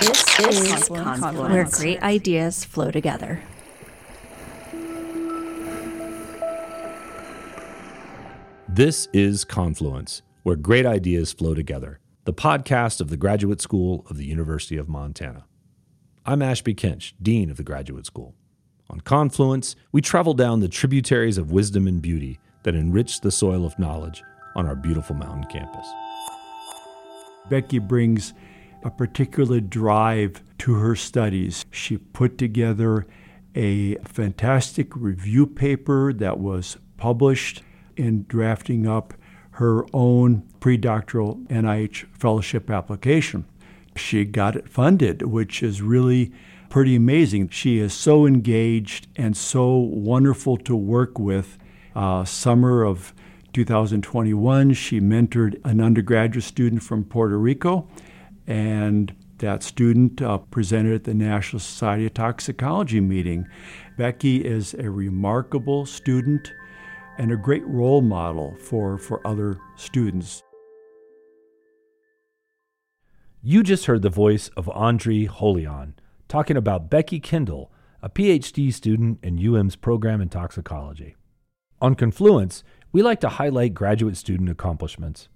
This is Confluence, where great ideas flow together. This is Confluence, where great ideas flow together, the podcast of the Graduate School of the University of Montana. I'm Ashby Kinch, Dean of the Graduate School. On Confluence, we travel down the tributaries of wisdom and beauty that enrich the soil of knowledge on our beautiful mountain campus. Becky brings a particular drive to her studies. She put together a fantastic review paper that was published in drafting up her own predoctoral NIH fellowship application. She got it funded, which is really pretty amazing. She is so engaged and so wonderful to work with. Uh, summer of 2021, she mentored an undergraduate student from Puerto Rico, and that student uh, presented at the National Society of Toxicology meeting. Becky is a remarkable student and a great role model for, for other students. You just heard the voice of Andre Holian talking about Becky Kendall, a PhD student in UM's program in toxicology. On Confluence, we like to highlight graduate student accomplishments.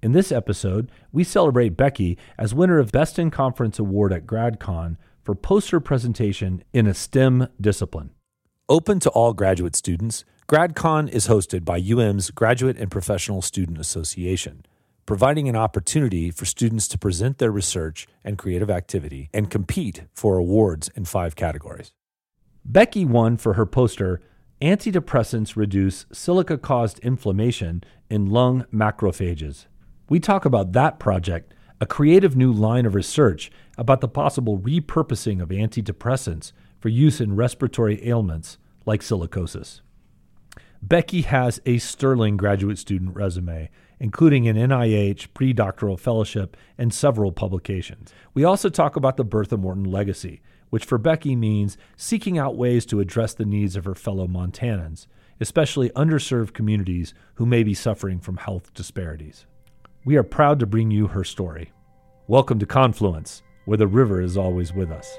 In this episode, we celebrate Becky as winner of Best in Conference Award at GradCon for poster presentation in a STEM discipline. Open to all graduate students, GradCon is hosted by UM's Graduate and Professional Student Association, providing an opportunity for students to present their research and creative activity and compete for awards in five categories. Becky won for her poster Antidepressants Reduce Silica Caused Inflammation in Lung Macrophages. We talk about that project, a creative new line of research about the possible repurposing of antidepressants for use in respiratory ailments like silicosis. Becky has a sterling graduate student resume, including an NIH predoctoral fellowship and several publications. We also talk about the Bertha Morton legacy, which for Becky means seeking out ways to address the needs of her fellow Montanans, especially underserved communities who may be suffering from health disparities. We are proud to bring you her story. Welcome to Confluence, where the river is always with us.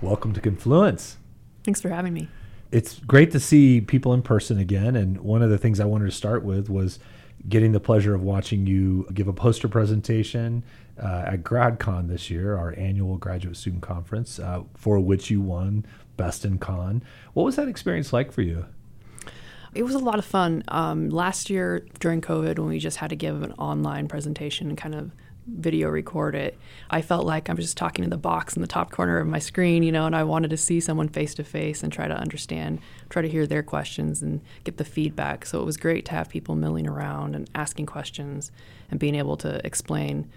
Welcome to Confluence. Thanks for having me. It's great to see people in person again. And one of the things I wanted to start with was getting the pleasure of watching you give a poster presentation uh, at GradCon this year, our annual graduate student conference, uh, for which you won Best in Con. What was that experience like for you? It was a lot of fun. Um, last year during COVID, when we just had to give an online presentation and kind of video record it, I felt like I was just talking to the box in the top corner of my screen, you know, and I wanted to see someone face to face and try to understand, try to hear their questions and get the feedback. So it was great to have people milling around and asking questions and being able to explain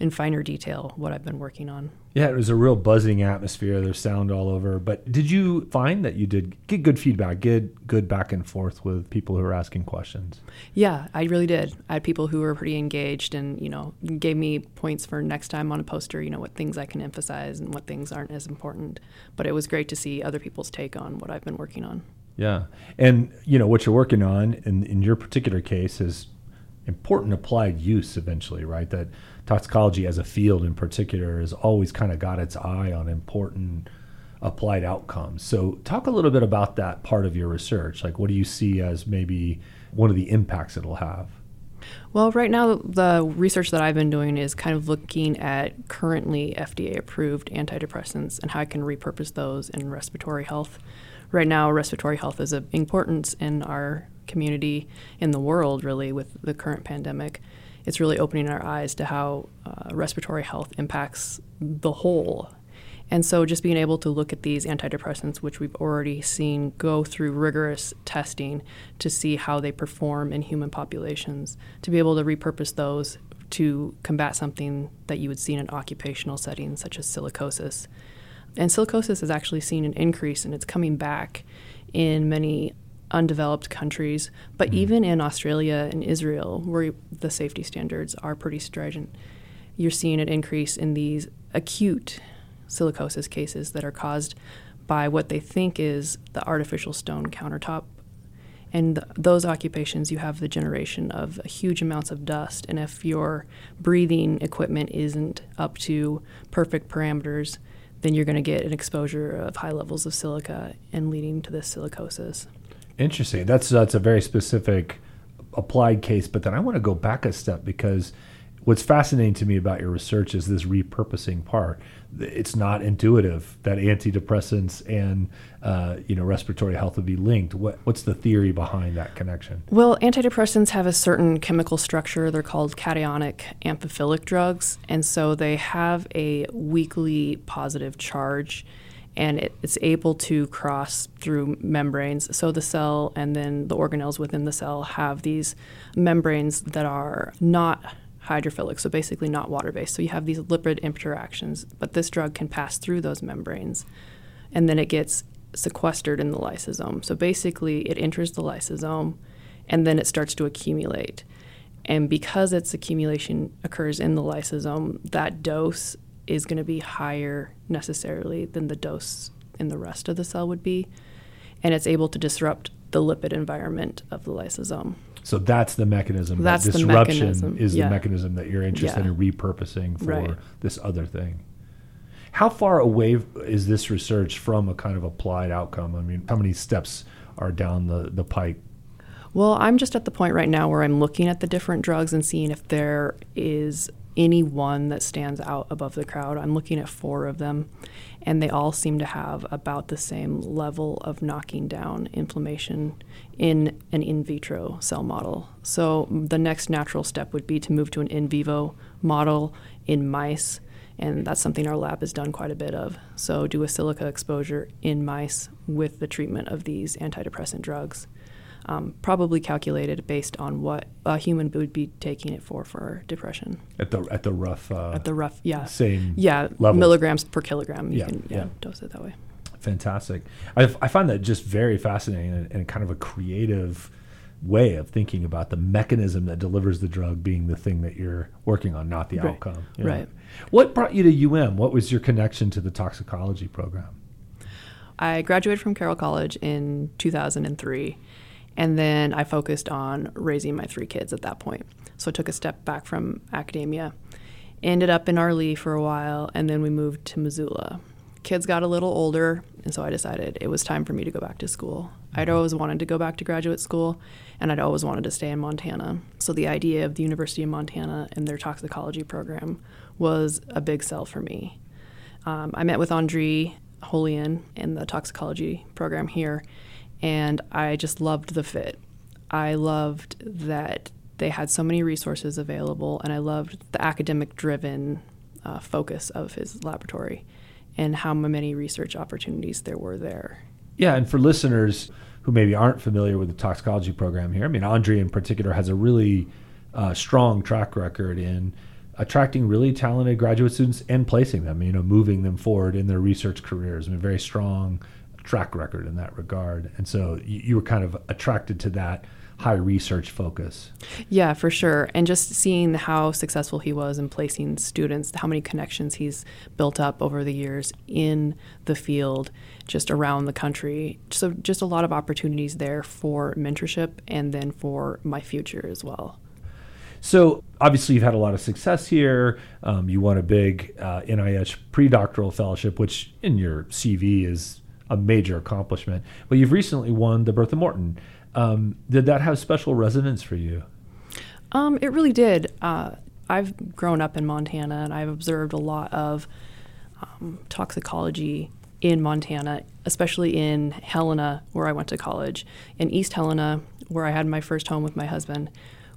in finer detail what I've been working on. Yeah, it was a real buzzing atmosphere. There's sound all over. But did you find that you did get good feedback, get good back and forth with people who were asking questions? Yeah, I really did. I had people who were pretty engaged and, you know, gave me points for next time on a poster, you know, what things I can emphasize and what things aren't as important. But it was great to see other people's take on what I've been working on. Yeah. And, you know, what you're working on in, in your particular case is important applied use eventually, right? That toxicology as a field in particular has always kind of got its eye on important applied outcomes. So, talk a little bit about that part of your research. Like, what do you see as maybe one of the impacts it'll have? Well, right now, the research that I've been doing is kind of looking at currently FDA approved antidepressants and how I can repurpose those in respiratory health. Right now, respiratory health is of importance in our community, in the world, really, with the current pandemic it's really opening our eyes to how uh, respiratory health impacts the whole. And so, just being able to look at these antidepressants, which we've already seen go through rigorous testing to see how they perform in human populations, to be able to repurpose those to combat something that you would see in an occupational setting, such as silicosis. And silicosis has actually seen an increase, and it's coming back in many undeveloped countries, but mm-hmm. even in Australia and Israel, where the safety standards are pretty stringent, you're seeing an increase in these acute silicosis cases that are caused by what they think is the artificial stone countertop. And th- those occupations, you have the generation of huge amounts of dust. And if your breathing equipment isn't up to perfect parameters, then you're going to get an exposure of high levels of silica and leading to this silicosis. Interesting. That's that's a very specific applied case. But then I want to go back a step because what's fascinating to me about your research is this repurposing part. It's not intuitive that antidepressants and uh, you know respiratory health would be linked. What, what's the theory behind that connection? Well, antidepressants have a certain chemical structure. They're called cationic amphiphilic drugs, and so they have a weakly positive charge. And it, it's able to cross through membranes. So the cell and then the organelles within the cell have these membranes that are not hydrophilic, so basically not water based. So you have these lipid interactions, but this drug can pass through those membranes and then it gets sequestered in the lysosome. So basically, it enters the lysosome and then it starts to accumulate. And because its accumulation occurs in the lysosome, that dose is going to be higher necessarily than the dose in the rest of the cell would be. And it's able to disrupt the lipid environment of the lysosome. So that's the mechanism. That's that the disruption mechanism, is yeah. the mechanism that you're interested Yeah. in repurposing for Right. this other thing. How far away is this research from a kind of applied outcome? I mean, how many steps are down the, the pike? Well, I'm just at the point right now where I'm looking at the different drugs and seeing if there is any one that stands out above the crowd. I'm looking at four of them, and they all seem to have about the same level of knocking down inflammation in an in vitro cell model. So the next natural step would be to move to an in vivo model in mice. And that's something our lab has done quite a bit of. So, do a silica exposure in mice with the treatment of these antidepressant drugs um, probably calculated based on what a human would be taking it for for depression At the at the rough uh, at the rough yeah same yeah levels. milligrams per kilogram you Yeah, can yeah, yeah. dose it that way Fantastic. I, I find that just very fascinating and, and kind of a creative way of thinking about the mechanism that delivers the drug being the thing that you're working on, not the Right. outcome. Right. What brought you to UM? What was your connection to the toxicology program? I graduated from Carroll College in 2003, and then I focused on raising my three kids at that point. So I took a step back from academia, ended up in Arlee for a while, and then we moved to Missoula. Kids got a little older, and so I decided it was time for me to go back to school. I'd always wanted to go back to graduate school, and I'd always wanted to stay in Montana. So the idea of the University of Montana and their toxicology program was a big sell for me. Um, I met with Andre Holian in the toxicology program here, and I just loved the fit. I loved that they had so many resources available, and I loved the academic driven uh, focus of his laboratory and how many research opportunities there were there. Yeah, and for listeners who maybe aren't familiar with the toxicology program here, I mean, Andre in particular has a really uh, strong track record in attracting really talented graduate students and placing them, you know, moving them forward in their research careers. I mean, very strong track record in that regard. And so you, you were kind of attracted to that high research focus. Yeah, for sure. And just seeing how successful he was in placing students, how many connections he's built up over the years in the field, just around the country. So, just a lot of opportunities there for mentorship and then for my future as well. So obviously you've had a lot of success here. Um, you won a big uh, NIH pre-doctoral fellowship, which in your CV is a major accomplishment. But you've recently won the Bertha Morton. Um, did that have special resonance for you? Um, it really did. Uh, I've grown up in Montana and I've observed a lot of um, toxicology in Montana, especially in Helena, where I went to college. In East Helena, where I had my first home with my husband,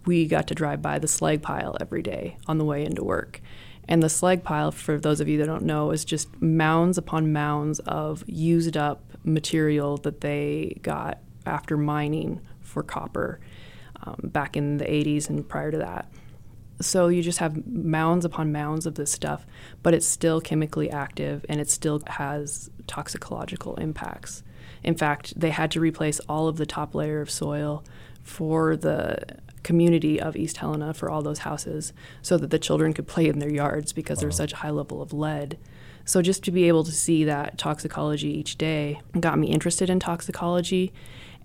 we got to drive by the slag pile every day on the way into work. And the slag pile, for those of you that don't know, is just mounds upon mounds of used up material that they got after mining for copper um, back in the 80s and prior to that. So you just have mounds upon mounds of this stuff, but it's still chemically active and it still has toxicological impacts. In fact, they had to replace all of the top layer of soil for the community of East Helena for all those houses so that the children could play in their yards because there's such a high level of lead. So just to be able to see that toxicology each day got me interested in toxicology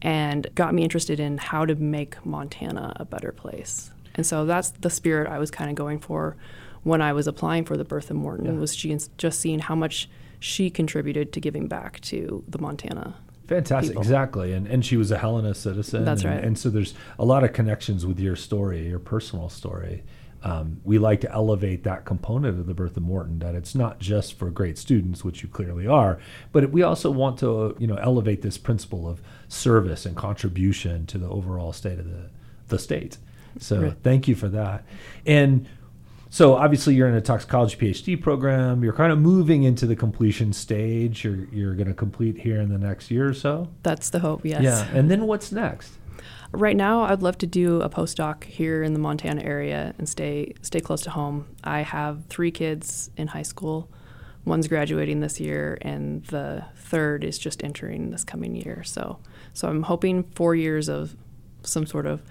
and got me interested in how to make Montana a better place. And so that's the spirit I was kind of going for when I was applying for the Bertha Morton yeah. was she just seeing how much she contributed to giving back to the Montana Fantastic, people. exactly, and and she was a Helena citizen. That's and, right. And so there's a lot of connections with your story, your personal story. Um, we like to elevate that component of the Bertha Morton that it's not just for great students, which you clearly are, but we also want to you know elevate this principle of service and contribution to the overall state of the the state. So right. thank you for that. And so obviously you're in a toxicology PhD program. You're kind of moving into the completion stage. You're you're going to complete here in the next year or so. That's the hope. Yes. Yeah. And then what's next? Right now, I'd love to do a postdoc here in the Montana area and stay stay close to home. I have three kids in high school. One's graduating this year, and the third is just entering this coming year. So, so I'm hoping four years of some sort of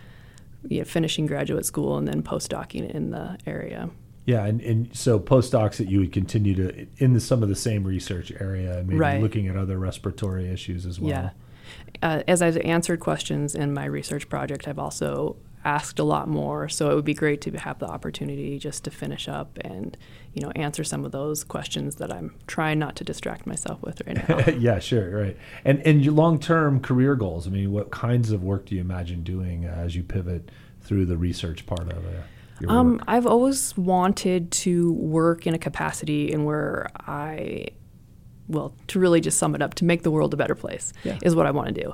you know, finishing graduate school and then postdocing in the area. Yeah, and, and so postdocs that you would continue to in the, some of the same research area and maybe right. looking at other respiratory issues as well. Yeah. Uh, as I've answered questions in my research project, I've also asked a lot more. So it would be great to have the opportunity just to finish up and you know answer some of those questions that I'm trying not to distract myself with right now. yeah, sure, right. And and your long term career goals. I mean, what kinds of work do you imagine doing as you pivot through the research part of it? Um, I've always wanted to work in a capacity in where I well, to really just sum it up, to make the world a better place yeah. is what I want to do.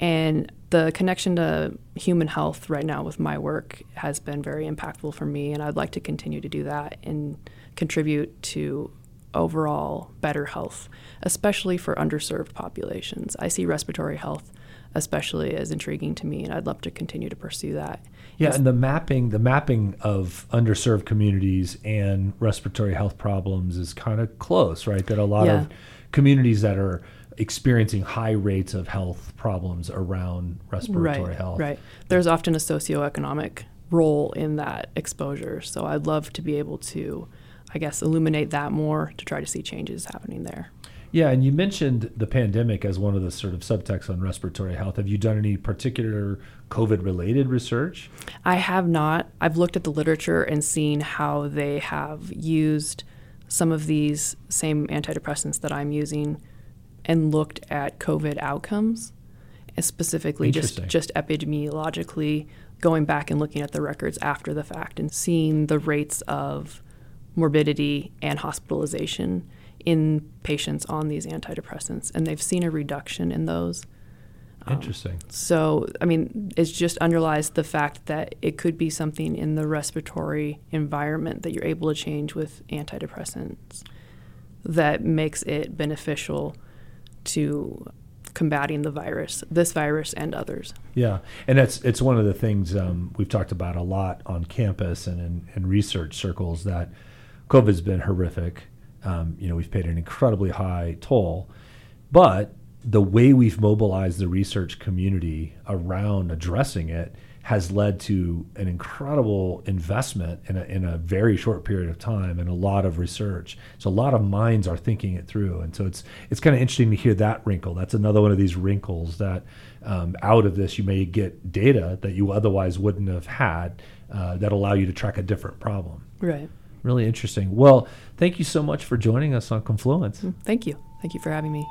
And the connection to human health right now with my work has been very impactful for me, and I'd like to continue to do that and contribute to overall better health, especially for underserved populations. I see respiratory health especially is intriguing to me, and I'd love to continue to pursue that. Yeah, and the mapping, the mapping of underserved communities and respiratory health problems is kind of close, right? That a lot yeah. of communities that are experiencing high rates of health problems around respiratory right, health. Right. There's often a socioeconomic role in that exposure. So I'd love to be able to, I guess, illuminate that more to try to see changes happening there. Yeah, and you mentioned the pandemic as one of the sort of subtexts on respiratory health. Have you done any particular COVID related research? I have not. I've looked at the literature and seen how they have used some of these same antidepressants that I'm using and looked at COVID outcomes, specifically just, just epidemiologically going back and looking at the records after the fact and seeing the rates of morbidity and hospitalization in patients on these antidepressants. And they've seen a reduction in those. Interesting. Um, so, I mean, it just underlies the fact that it could be something in the respiratory environment that you're able to change with antidepressants that makes it beneficial to combating the virus, this virus and others. Yeah, and that's it's one of the things um, we've talked about a lot on campus and in, in research circles that COVID's been horrific. Um, you know, we've paid an incredibly high toll, but the way we've mobilized the research community around addressing it has led to an incredible investment in a, in a very short period of time and a lot of research. So a lot of minds are thinking it through, and so it's it's kind of interesting to hear that wrinkle. That's another one of these wrinkles that um, out of this you may get data that you otherwise wouldn't have had uh, that allow you to track a different problem. Right. Really interesting. Well, thank you so much for joining us on Confluence. Mm, thank you. Thank you for having me.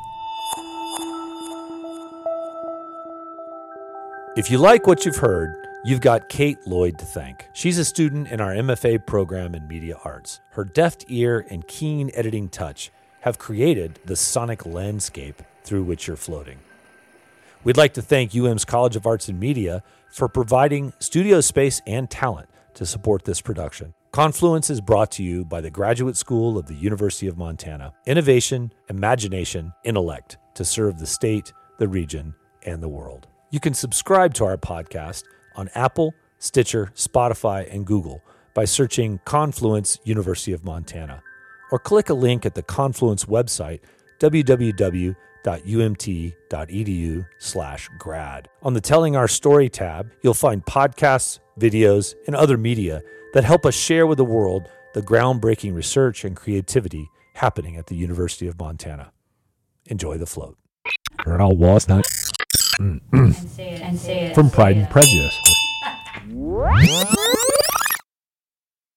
If you like what you've heard, you've got Kate Lloyd to thank. She's a student in our MFA program in media arts. Her deft ear and keen editing touch have created the sonic landscape through which you're floating. We'd like to thank UM's College of Arts and Media for providing studio space and talent to support this production. Confluence is brought to you by the Graduate School of the University of Montana. Innovation, imagination, intellect to serve the state, the region, and the world. You can subscribe to our podcast on Apple, Stitcher, Spotify, and Google by searching Confluence University of Montana, or click a link at the Confluence website www.umt.edu/grad. On the Telling Our Story tab, you'll find podcasts, videos, and other media that help us share with the world the groundbreaking research and creativity happening at the University of Montana. Enjoy the float. Earl Wasn't. and say it. From Pride and Prejudice.